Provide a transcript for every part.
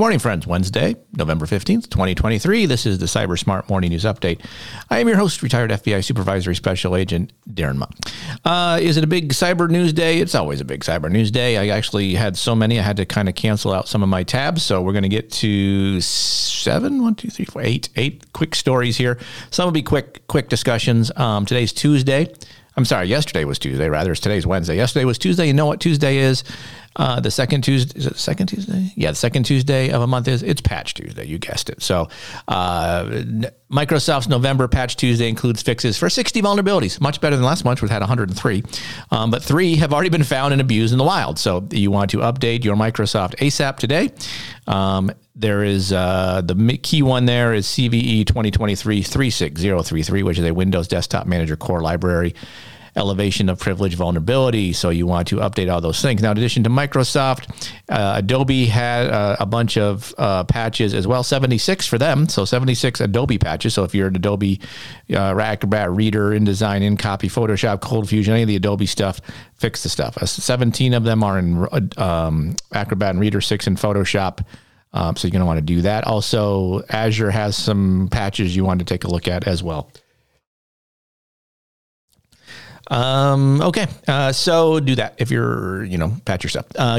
Good morning, friends. Wednesday, November 15th, 2023. This is the Cyber Smart Morning News Update. I am your host, retired FBI Supervisory Special Agent Darren Mott. Uh, is it a big cyber news day? It's always a big cyber news day. I actually had so many, I had to kind of cancel out some of my tabs. So we're going to get to seven, one, two, three, four, eight, eight quick stories here. Some will be quick, quick discussions. Um, today's Tuesday. I'm sorry, yesterday was Tuesday, rather. It's today's Wednesday. Yesterday was Tuesday. You know what Tuesday is? Uh, the second Tuesday, second Tuesday? Yeah, the second Tuesday of a month is it's Patch Tuesday. You guessed it. So, uh, Microsoft's November Patch Tuesday includes fixes for 60 vulnerabilities, much better than last month, which had 103. Um, but three have already been found and abused in the wild. So, you want to update your Microsoft ASAP today. Um, there is uh, the key one there is CVE 2023 36033, which is a Windows Desktop Manager core library elevation of privilege vulnerability. So you want to update all those things. Now, in addition to Microsoft, uh, Adobe had uh, a bunch of uh, patches as well, 76 for them. So 76 Adobe patches. So if you're an Adobe uh, Acrobat Reader, InDesign, InCopy, Photoshop, Cold Fusion, any of the Adobe stuff, fix the stuff. Uh, 17 of them are in um, Acrobat and Reader, six in Photoshop. Um, so you're going to want to do that. Also, Azure has some patches you want to take a look at as well. Um, okay. Uh, so do that if you're, you know, patch yourself. Uh, uh,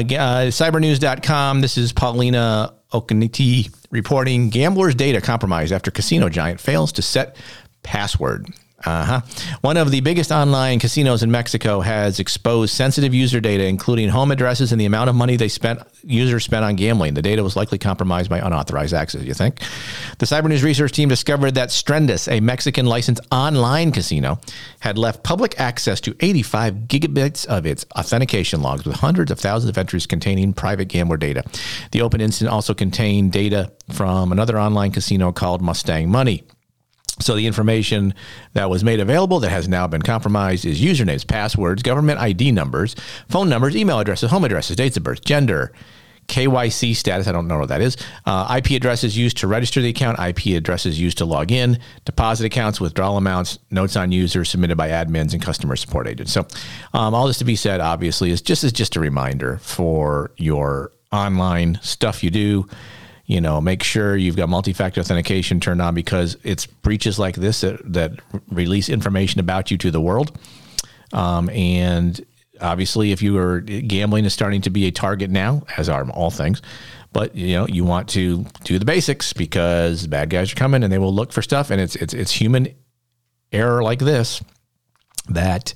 cybernews.com. This is Paulina Okunytė reporting gamblers' data compromised after casino giant fails to set password. Uh huh. One of the biggest online casinos in Mexico has exposed sensitive user data, including home addresses and the amount of money they spent users spent on gambling. The data was likely compromised by unauthorized access. You think? The Cyber News research team discovered that Strendus, a Mexican licensed online casino, had left public access to 85 gigabits of its authentication logs with hundreds of thousands of entries containing private gambler data. The open incident also contained data from another online casino called Mustang Money. So the information that was made available that has now been compromised is usernames, passwords, government ID numbers, phone numbers, email addresses, home addresses, dates of birth, gender, KYC status. I don't know what that is. Uh, IP addresses used to register the account, IP addresses used to log in, deposit accounts, withdrawal amounts, notes on users submitted by admins and customer support agents. So, um, all this to be said, obviously, is just is just a reminder for your online stuff you do you know, make sure you've got multi-factor authentication turned on because it's breaches like this that, that release information about you to the world. Um, and obviously, if you are gambling is starting to be a target now, as are all things. But you know, you want to do the basics because bad guys are coming and they will look for stuff, and it's it's it's human error like this that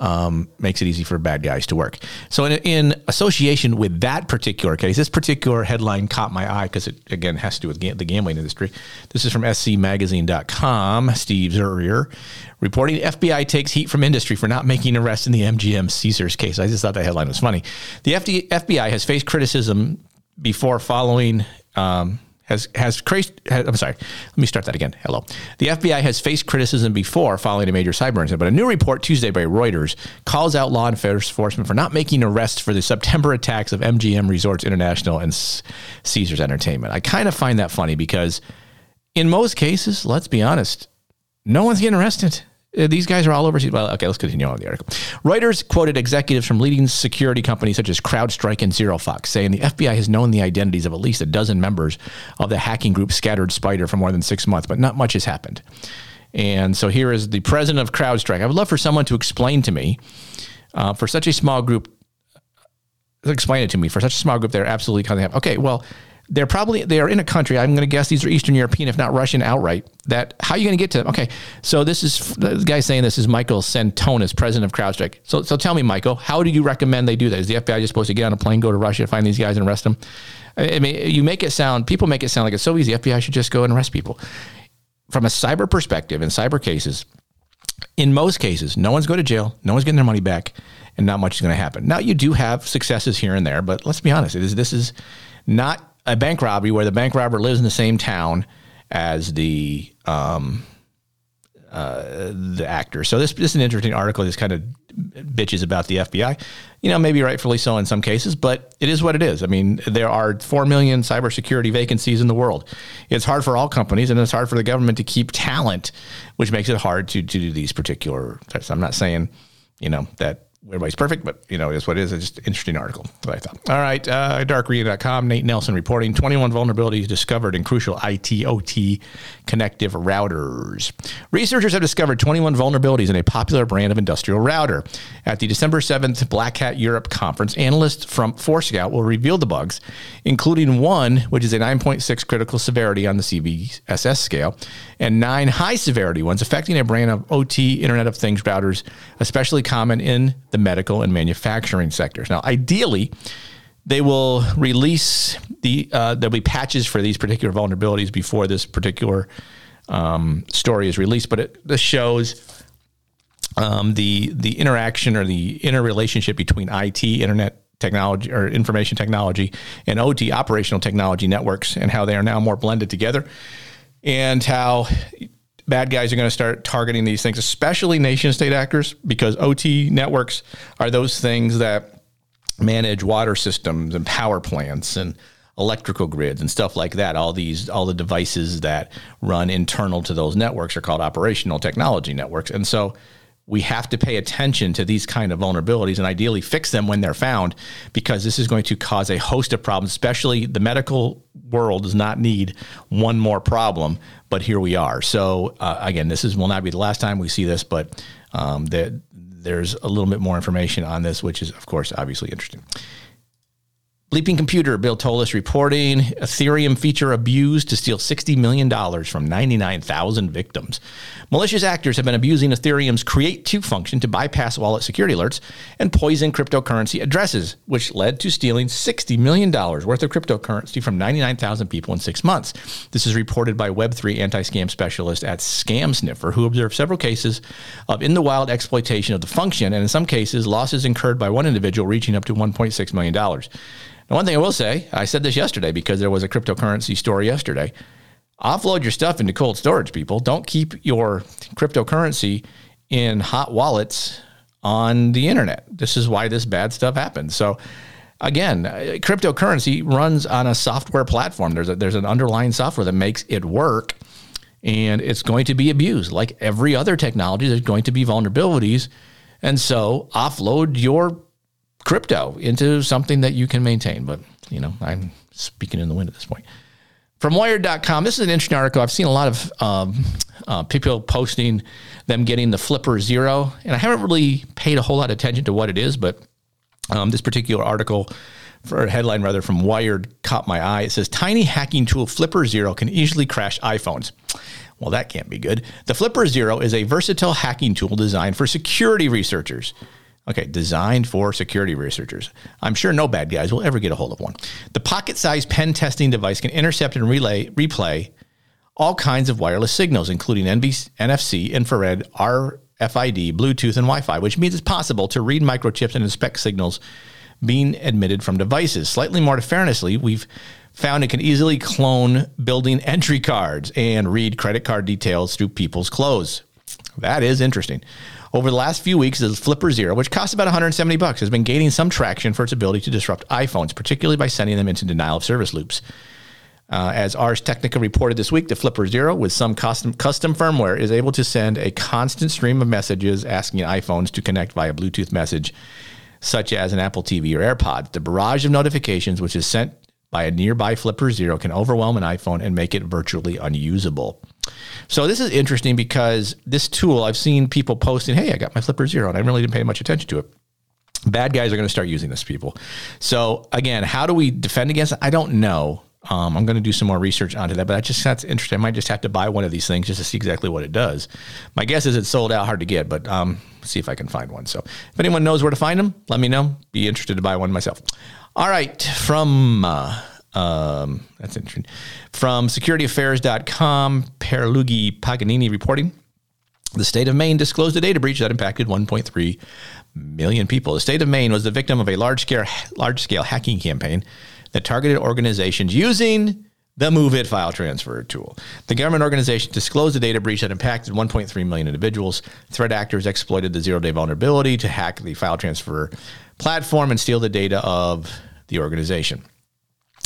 um, makes it easy for bad guys to work. So, in, in, association with that particular case, this particular headline caught my eye because it, again, has to do with ga- the gambling industry. This is from scmagazine.com. Steve Zurier reporting FBI takes heat from industry for not making arrests in the MGM Caesars case. I just thought that headline was funny. The FD, FBI has faced criticism before following. Um, has has crazed. I'm sorry. Let me start that again. Hello. The FBI has faced criticism before following a major cyber incident, but a new report Tuesday by Reuters calls out law enforcement for not making arrests for the September attacks of MGM Resorts International and Caesars Entertainment. I kind of find that funny because in most cases, let's be honest, no one's getting arrested. Uh, these guys are all overseas. Well, okay, let's continue on the article. Reuters quoted executives from leading security companies such as CrowdStrike and ZeroFox, saying the FBI has known the identities of at least a dozen members of the hacking group Scattered Spider for more than six months, but not much has happened. And so here is the president of CrowdStrike. I would love for someone to explain to me, uh, for such a small group, explain it to me. For such a small group, they're absolutely kind of okay. Well, they're probably they are in a country. I'm going to guess these are Eastern European, if not Russian outright. That how are you going to get to them? Okay, so this is the guy saying this is Michael Sentonas, president of CrowdStrike. So so tell me, Michael, how do you recommend they do that? Is the FBI just supposed to get on a plane, go to Russia, find these guys and arrest them? I mean, you make it sound people make it sound like it's so easy. FBI should just go and arrest people. From a cyber perspective, in cyber cases, in most cases, no one's going to jail, no one's getting their money back, and not much is going to happen. Now you do have successes here and there, but let's be honest, it is this is not a bank robbery where the bank robber lives in the same town as the um, uh, the actor. So this, this is an interesting article. This kind of bitches about the FBI. You know, maybe rightfully so in some cases, but it is what it is. I mean, there are 4 million cybersecurity vacancies in the world. It's hard for all companies and it's hard for the government to keep talent, which makes it hard to, to do these particular tests. I'm not saying, you know, that everybody's perfect, but you know, it is what it is. It's just an interesting article. that I thought. All right, uh, darkread.com. Nate Nelson reporting 21 vulnerabilities discovered in crucial IT OT connective routers. Researchers have discovered 21 vulnerabilities in a popular brand of industrial router. At the December 7th Black Hat Europe conference, analysts from Forescout will reveal the bugs, including one which is a 9.6 critical severity on the CVSS scale, and nine high severity ones affecting a brand of OT Internet of Things routers, especially common in the medical and manufacturing sectors. Now, ideally, they will release the uh, there'll be patches for these particular vulnerabilities before this particular um, story is released. But it, this shows um, the the interaction or the interrelationship between IT, internet technology or information technology, and OT, operational technology networks, and how they are now more blended together, and how bad guys are going to start targeting these things, especially nation state actors, because OT networks are those things that manage water systems and power plants and electrical grids and stuff like that. All these, all the devices that run internal to those networks are called operational technology networks. And so we have to pay attention to these kind of vulnerabilities and ideally fix them when they're found because this is going to cause a host of problems especially the medical world does not need one more problem but here we are. So uh, again this is will not be the last time we see this but um, the, there's a little bit more information on this which is of course obviously interesting Bleeping Computer, Bill Toulas reporting Ethereum feature abused to steal $60 million from 99,000 victims. Malicious actors have been abusing Ethereum's Create2 function to bypass wallet security alerts and poison cryptocurrency addresses, which led to stealing $60 million worth of cryptocurrency from 99,000 people in six months. This is reported by Web3 anti scam specialist at Scam Sniffer, who observed several cases of in the wild exploitation of the function, and in some cases, losses incurred by one individual reaching up to $1.6 million. Now, one thing I will say, I said this yesterday because there was a cryptocurrency story yesterday. Offload your stuff into cold storage, people. Don't keep your cryptocurrency in hot wallets on the internet. This is why this bad stuff happens. So, again, uh, cryptocurrency runs on a software platform. There's a, there's an underlying software that makes it work, and it's going to be abused. Like every other technology, there's going to be vulnerabilities, and so offload your crypto into something that you can maintain. But, you know, I'm speaking in the wind at this point. From Wired.com, this is an interesting article. I've seen a lot of um, uh, people posting them getting the Flipper Zero, and I haven't really paid a whole lot of attention to what it is, but um, this particular article, for a headline rather, from Wired caught my eye. It says Tiny hacking tool Flipper Zero can easily crash iPhones. Well, that can't be good. The Flipper Zero is a versatile hacking tool designed for security researchers. Okay, designed for security researchers. I'm sure no bad guys will ever get a hold of one. The pocket sized pen testing device can intercept and relay, replay all kinds of wireless signals, including NBC, NFC, infrared, RFID, Bluetooth, and Wi Fi, which means it's possible to read microchips and inspect signals being emitted from devices. Slightly more fairnessly, we've found it can easily clone building entry cards and read credit card details through people's clothes. That is interesting. Over the last few weeks, the Flipper Zero, which costs about 170 bucks, has been gaining some traction for its ability to disrupt iPhones, particularly by sending them into denial of service loops. Uh, as Ars Technica reported this week, the Flipper Zero, with some custom, custom firmware, is able to send a constant stream of messages asking iPhones to connect via Bluetooth message, such as an Apple TV or AirPods. The barrage of notifications, which is sent by a nearby Flipper Zero, can overwhelm an iPhone and make it virtually unusable. So this is interesting because this tool, I've seen people posting, hey, I got my Flipper Zero, and I really didn't pay much attention to it. Bad guys are going to start using this, people. So again, how do we defend against it? I don't know. Um, I'm going to do some more research onto that, but I just that's interesting. I might just have to buy one of these things just to see exactly what it does. My guess is it's sold out, hard to get, but um, see if I can find one. So if anyone knows where to find them, let me know. Be interested to buy one myself. All right, from uh, um, that's interesting. From securityaffairs.com, Pierluigi Paganini reporting. The state of Maine disclosed a data breach that impacted 1.3 million people. The state of Maine was the victim of a large scale, large scale hacking campaign that targeted organizations using the MoveIt file transfer tool. The government organization disclosed a data breach that impacted 1.3 million individuals. Threat actors exploited the zero day vulnerability to hack the file transfer platform and steal the data of the organization.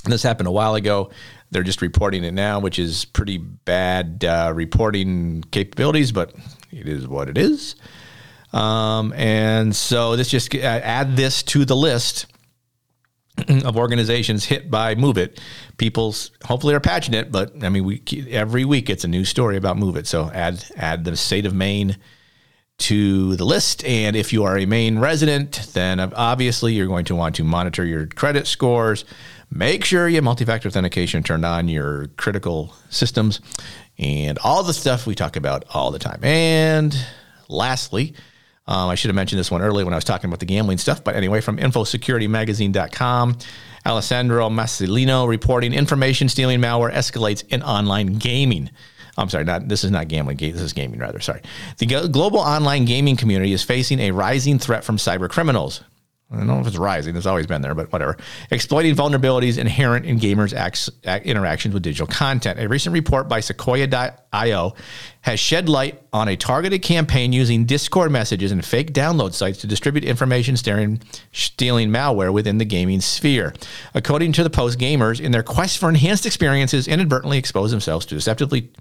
This happened a while ago. They're just reporting it now, which is pretty bad uh, reporting capabilities, but it is what it is. Um, and so this just uh, add this to the list of organizations hit by MoveIt. People hopefully are patching it, but I mean, we every week it's a new story about MoveIt. So add add the state of Maine to the list. And if you are a Maine resident, then obviously you're going to want to monitor your credit scores. Make sure you have multi-factor authentication turned on your critical systems and all the stuff we talk about all the time. And lastly, um, I should have mentioned this one earlier when I was talking about the gambling stuff. But anyway, from infosecuritymagazine.com, Alessandro Mascellino reporting information stealing malware escalates in online gaming. I'm sorry, not this is not gambling. This is gaming rather. Sorry. The global online gaming community is facing a rising threat from cyber criminals. I don't know if it's rising. It's always been there, but whatever. Exploiting vulnerabilities inherent in gamers' acts, interactions with digital content. A recent report by Sekoia.io has shed light on a targeted campaign using Discord messages and fake download sites to distribute information stealing, stealing malware within the gaming sphere. According to the Post, gamers, in their quest for enhanced experiences, inadvertently expose themselves to deceptively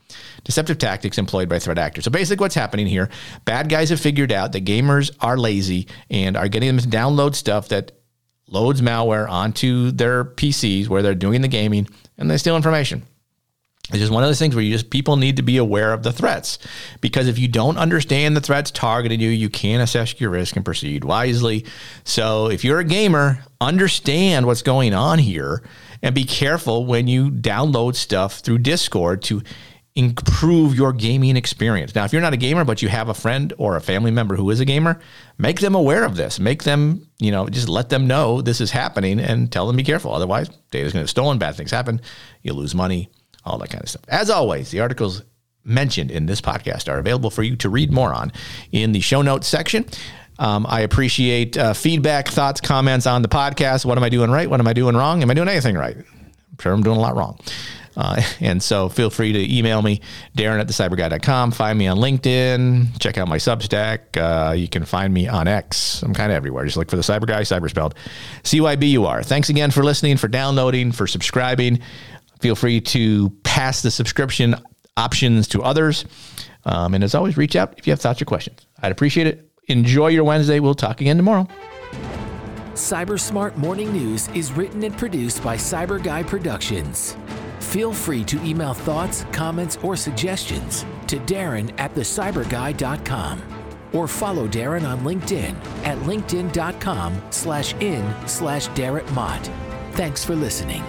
deceptive tactics employed by threat actors. So basically, what's happening here? Bad guys have figured out that gamers are lazy and are getting them to download stuff that loads malware onto their PCs where they're doing the gaming, and they steal information. It's just one of those things where you just people need to be aware of the threats because if you don't understand the threats targeting you, you can't assess your risk and proceed wisely. So if you're a gamer, understand what's going on here and be careful when you download stuff through Discord to improve your gaming experience. Now, if you're not a gamer, but you have a friend or a family member who is a gamer, make them aware of this. Make them, you know, just let them know this is happening and tell them be careful. Otherwise, data's going to get stolen, bad things happen, you lose money all that kind of stuff. As always, the articles mentioned in this podcast are available for you to read more on in the show notes section. Um, I appreciate uh, feedback, thoughts, comments on the podcast. What am I doing right? What am I doing wrong? Am I doing anything right? I'm sure I'm doing a lot wrong. Uh, and so feel free to email me, Darren at thecyburguy.com. Find me on LinkedIn. Check out my Substack. Uh, you can find me on X. I'm kind of everywhere. Just look for the Cyber Guy, cyber spelled C Y B U R. Thanks again for listening, for downloading, for subscribing. Feel free to pass the subscription options to others. Um, and as always, reach out if you have thoughts or questions. I'd appreciate it. Enjoy your Wednesday. We'll talk again tomorrow. Cyber Smart Morning News is written and produced by Cyber Guy Productions. Feel free to email thoughts, comments, or suggestions to Darren at thecyburguy.com or follow Darren on LinkedIn at linkedin.com slash in slash Darren Mott. Thanks for listening.